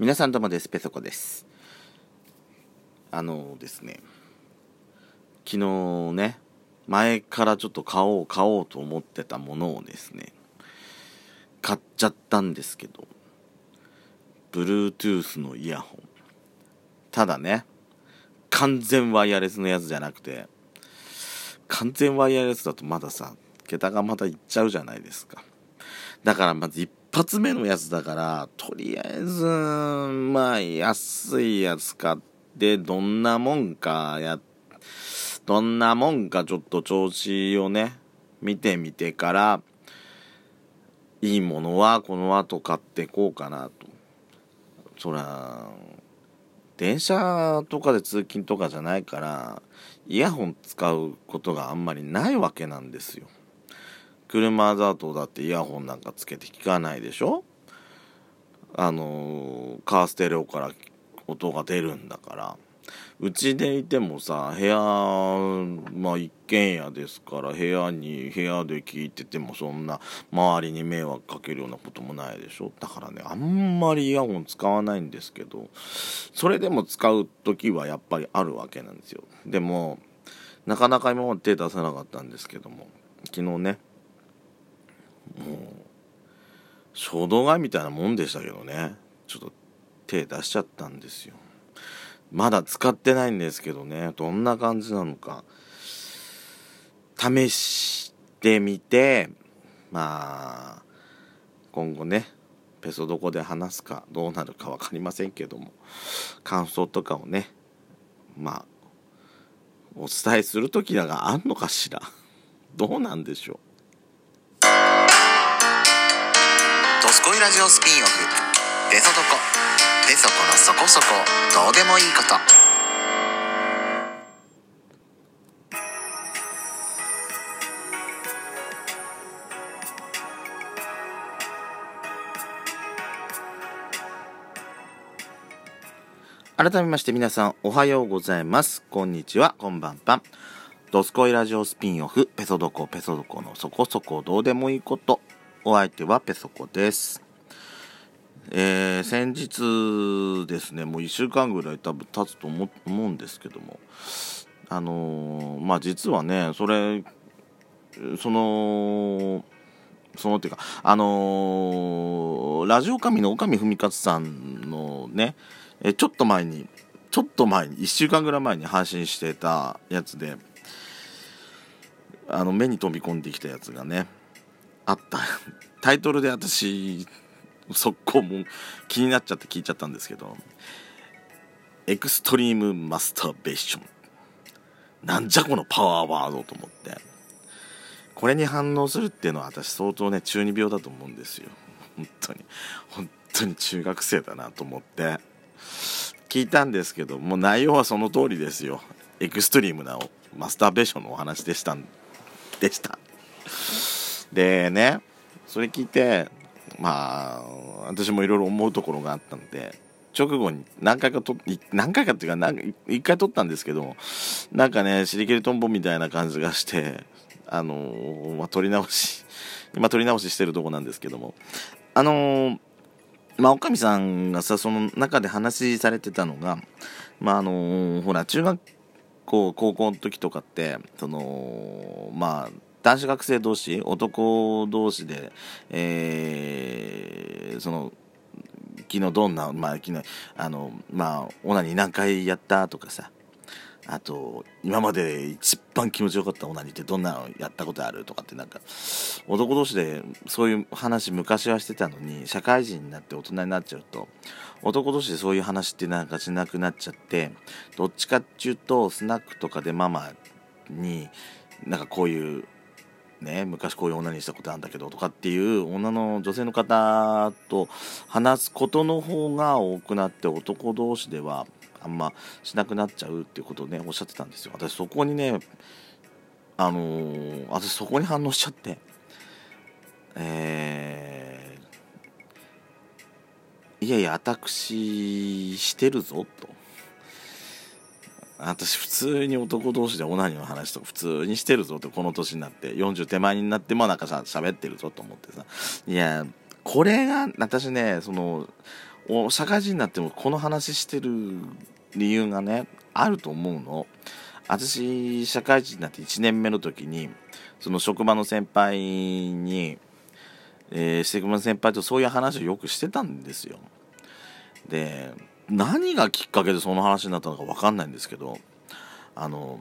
皆さんどうもです。ペソコです。あのですね。昨日ね前からちょっと買おう買おうと思ってたものをですね買っちゃったんですけど Bluetooth のイヤホン。ただね完全ワイヤレスのやつじゃなくて完全ワイヤレスだとまださ桁がまたいっちゃうじゃないですか。だからまず一発目のやつだから、とりあえず、まあ、安いやつ買って、どんなもんかや、どんなもんかちょっと調子をね、見てみてから、いいものはこの後買ってこうかなと。そら、電車とかで通勤とかじゃないから、イヤホン使うことがあんまりないわけなんですよ。車だとだってイヤホンなんかつけて聞かないでしょ？あのカーステレオから音が出るんだから。うちでいてもさ部屋まあ一軒家ですから部屋に部屋で聞いててもそんな周りに迷惑かけるようなこともないでしょ？だからねあんまりイヤホン使わないんですけどそれでも使う時はやっぱりあるわけなんですよ。でもなかなか今まで手出さなかったんですけども昨日ねもう衝動買いみたいなもんでしたけどね。ちょっと手出しちゃったんですよ。まだ使ってないんですけどね。どんな感じなのか。試してみてまあ今後ねペソどこで話すかどうなるか分かりませんけども。感想とかをねまあお伝えする時だがあんのかしら。どうなんでしょう。恋ラジオスピンオフ「ペソドコ」「ペソコのそこそこどうでもいいこと」改めまして皆さんおはようございます。こんにちは。こんばんぱんドスコイラジオスピンオフ。ペソドコペソドコのそこそこどうでもいいこと。お相手はペソコです。えー、先日ですね、もう1週間ぐらい多分経つと思うんですけども、あのー、まあ実はね、それ、その、そのっていうか、あのー、ラジオ神の岡見文勝さんのね、えちょっと前に、ちょっと前に、1週間ぐらい前に配信してたやつで、あの、目に飛び込んできたやつがね、あった。タイトルで私速攻も気になっちゃって聞いちゃったんですけど extreme masturbation。なんじゃこのパワーワードと思って。これに反応するっていうのは私相当ね中二病だと思うんですよ。本当に。本当に中学生だなと思って。聞いたんですけどもう内容はその通りですよ。エクストリームなマスターベーションのお話でしたでした。でねそれ聞いてまあ私もいろいろ思うところがあったので直後に何回かと何回かっていうか1回撮ったんですけどなんかね尻切りトンボみたいな感じがしてあのー、まあ、撮り直し今撮り直ししてるとこなんですけどもあのー、まあ、おかみさんがさその中で話されてたのがまああのー、ほら中学校高校の時とかってそのまあ男子学生同士男同士で、えー、その昨日どんな、まあ、昨日あのまあオナニー何回やったとかさ。あと今まで一番気持ちよかったオナニーってどんなのやったことあるとかってなんか男同士でそういう話昔はしてたのに社会人になって大人になっちゃうと男同士でそういう話ってなんかしなくなっちゃってどっちかっていうとスナックとかでママになんかこういうね、昔こういう女にしたことあるんだけどとかっていう女の女性の方と話すことの方が多くなって男同士ではあんましなくなっちゃうっていうことをねおっしゃってたんですよ。私そこにねあのー、私そこに反応しちゃって。えー、いやいや私してるぞと。私普通に男同士でオナニーの話とか普通にしてるぞってこの年になって40手前になってもなんかさ喋ってるぞと思ってさ。いやこれが私ねその社会人になってもこの話してる理由がねあると思うの。私社会人になって1年目の時にその職場の先輩に、えー、職場の先輩とそういう話をよくしてたんですよ。で何がきっかけでその話になったのか分かんないんですけどあの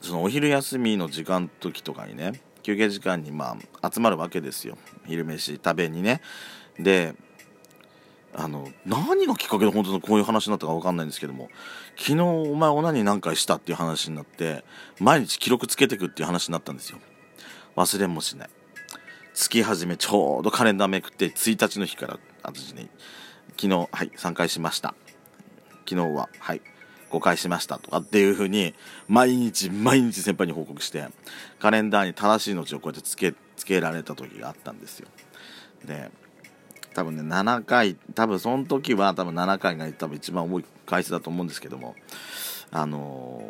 そのお昼休みの時間時とかにね休憩時間にまあ集まるわけですよ。昼飯食べにね。であの何がきっかけで本当にこういう話になったか分かんないんですけども昨日お前オナニー何回したっていう話になって毎日記録つけてくっていう話になったんですよ。忘れもしない。月始めちょうどカレンダーめくって1日の日から私ね昨日はい3回しました。昨日ははい5回しましたとかっていう風に毎日毎日先輩に報告してカレンダーに正しいのちをこうやってつけつけられた時があったんですよ。で多分ね7回多分その時は多分7回が多分一番多い回数だと思うんですけどもあの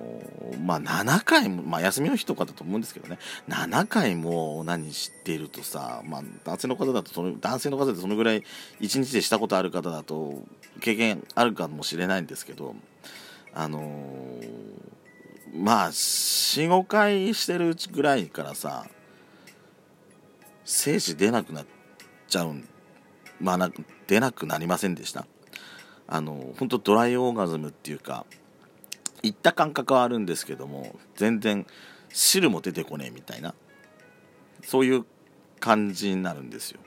ー、まあ7回も、まあ休みの日とかだと思うんですけどね、7回も何知ってるとさ、まあ男性の方だとその、男性の方でそのぐらい1日でしたことある方だと経験あるかもしれないんですけど、あのー、まあ4、5回してるうちぐらいからさ、精子出なくなっちゃうんまあ、な出なくなりませんでした。あの本当ドライオーガズムっていうか行った感覚はあるんですけども全然汁も出てこねえみたいなそういう感じになるんですよ。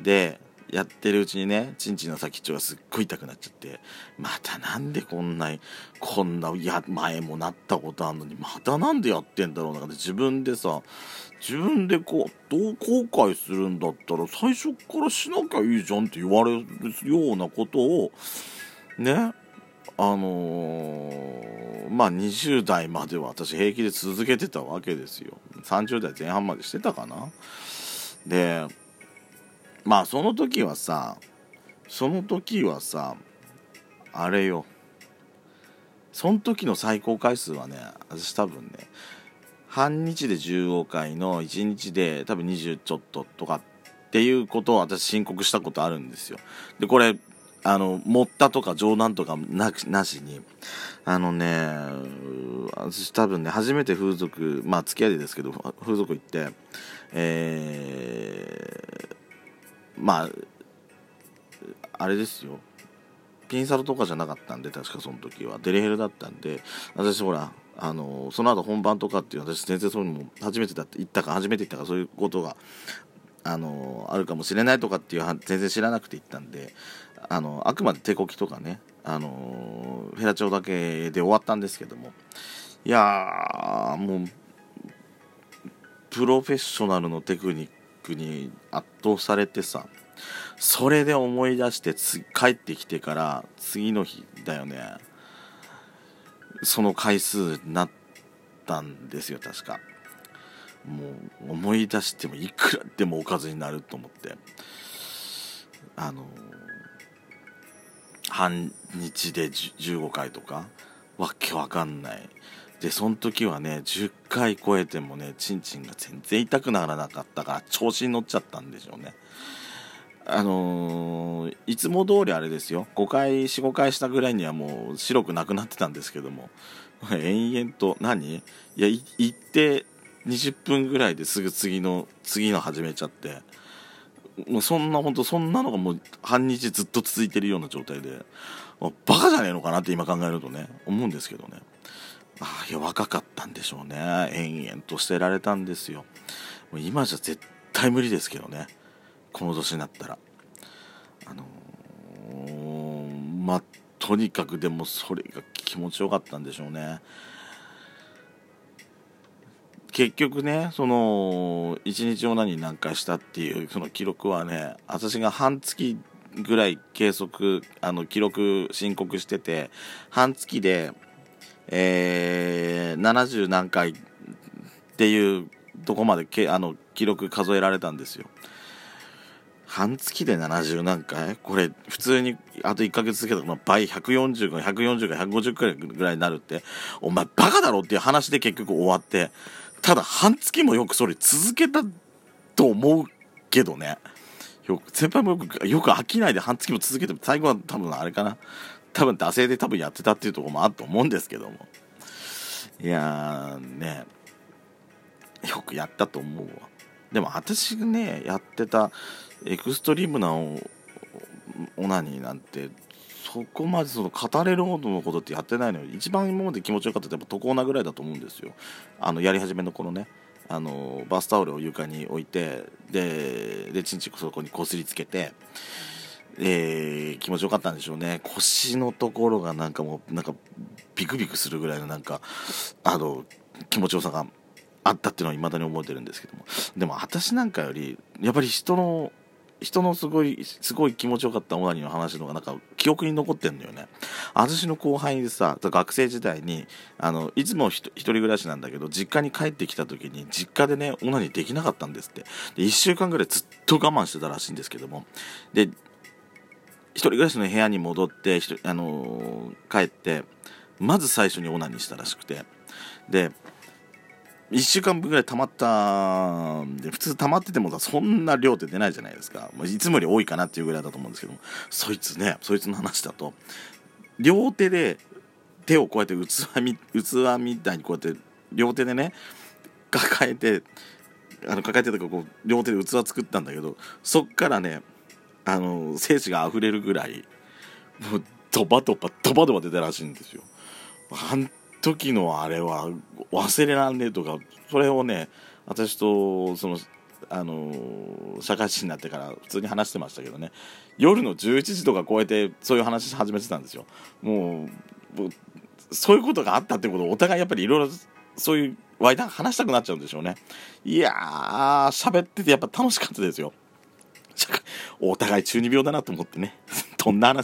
でやってるうちにねちんちんの先っちょがすっごい痛くなっちゃってまたなんでこんなこんなや前もなったことあんのにまたなんでやってんだろうなって自分でさ自分でこうどう後悔するんだったら最初からしなきゃいいじゃんって言われるようなことをねあのー、まあ20代までは私平気で続けてたわけですよ。30代前半までしてたかな。でまあその時はさその時はさあれよ。その時の最高回数はね私多分ね半日で15回の1日で多分20ちょっととかっていうことを私申告したことあるんですよ。で、これ、あの、持ったとか冗談とかななしに、あのね、私多分ね、初めて風俗、まあ付き合いでですけど、風俗行って、えー、まあ、あれですよ。ピンサロとかじゃなかったんで、確かその時は。デリヘルだったんで、私ほら、あのその後本番とかっていう私全然そういうのも初めてだって言ったか初めて言ったかそういうことがあのあるかもしれないとかっていう全然知らなくて行ったんであのあくまで手こきとかねあのフェラチオだけで終わったんですけども。いやもうプロフェッショナルのテクニックに圧倒されてさそれで思い出して帰ってきてから次の日だよね。その回数になったんですよ確か。もう思い出してもいくらでもおかずになると思って。あの半日で15回とか？わけわかんない。でその時はね10回超えてもねちんちんが全然痛くならなかったから調子に乗っちゃったんでしょうね。あのー、いつも通りあれですよ。5回45回したぐらいにはもう白くなくなってたんですけども。延々と何？いや行って20分ぐらいですぐ次の次の始めちゃって。もうそんな本当そんなのがもう半日ずっと続いてるような状態でバカじゃねえのかなって今考えるとね思うんですけどね。ああいや若かったんでしょうね。延々としてられたんですよ。もう今じゃ絶対無理ですけどね。この年になったら。あのー、まあとにかくでもそれが気持ちよかったんでしょうね。結局ねその1日オナニー何回したっていうその記録はね私が半月ぐらい計測あの記録申告してて半月でえー、70何回っていうとこまでけあの記録数えられたんですよ。半月で70何回？これ普通にあと1ヶ月続けたら倍140か140か150くらいぐらいになるってお前バカだろっていう話で結局終わってただ半月もよくそれ続けたと思うけどね。よく先輩もよくよく飽きないで半月も続けて最後は多分あれかな。多分惰性で多分やってたっていうとこもあると思うんですけども。いやね。よくやったと思うわ。でも私がねやってたエクストリームなオナニーなんてそこまでその語れるほどのことってやってないのよ。一番今まで気持ちよかったってやっぱトコーナぐらいだと思うんですよ。あのやり始めの頃ね。あのバスタオルを床に置いてででちんちんそこにこすりつけてえー、気持ちよかったんでしょうね。腰のところがなんかもうなんかビクビクするぐらいのなんかあの気持ちよさがあったっていうのは未だに覚えてるんですけども。でも私なんかよりやっぱり人の人のすごいすごい気持ちよかったオナニーの話のがなんか記憶に残ってんだよね。私の後輩でさ学生時代にあのいつも一人暮らしなんだけど実家に帰ってきた時に実家でねオナニーできなかったんですって。で1週間ぐらいずっと我慢してたらしいんですけども。で一人暮らしの部屋に戻ってあのー、帰ってまず最初にオナニーしたらしくて。で1週間分ぐらい溜まったんで普通溜まっててもそんな量って出ないじゃないですかいつもより多いかなっていうぐらいだと思うんですけどもそいつねそいつの話だと両手で手をこうやって器み器みたいにこうやって両手でね抱えてあの抱えてたかこう両手で器作ったんだけどそっからねあの精子が溢れるぐらいもうドバドバドバドバ出たらしいんですよ。あん時のあれは忘れらんねえとかそれをね私とそのあの社会人になってから普通に話してましたけどね。夜の11時とか超えてそういう話始めてたんですよ。もうそういうことがあったってことをお互いやっぱりいろいろそういう話したくなっちゃうんでしょうね。いやー喋っててやっぱ楽しかったですよ。お互い中二病だなと思ってね。どんな話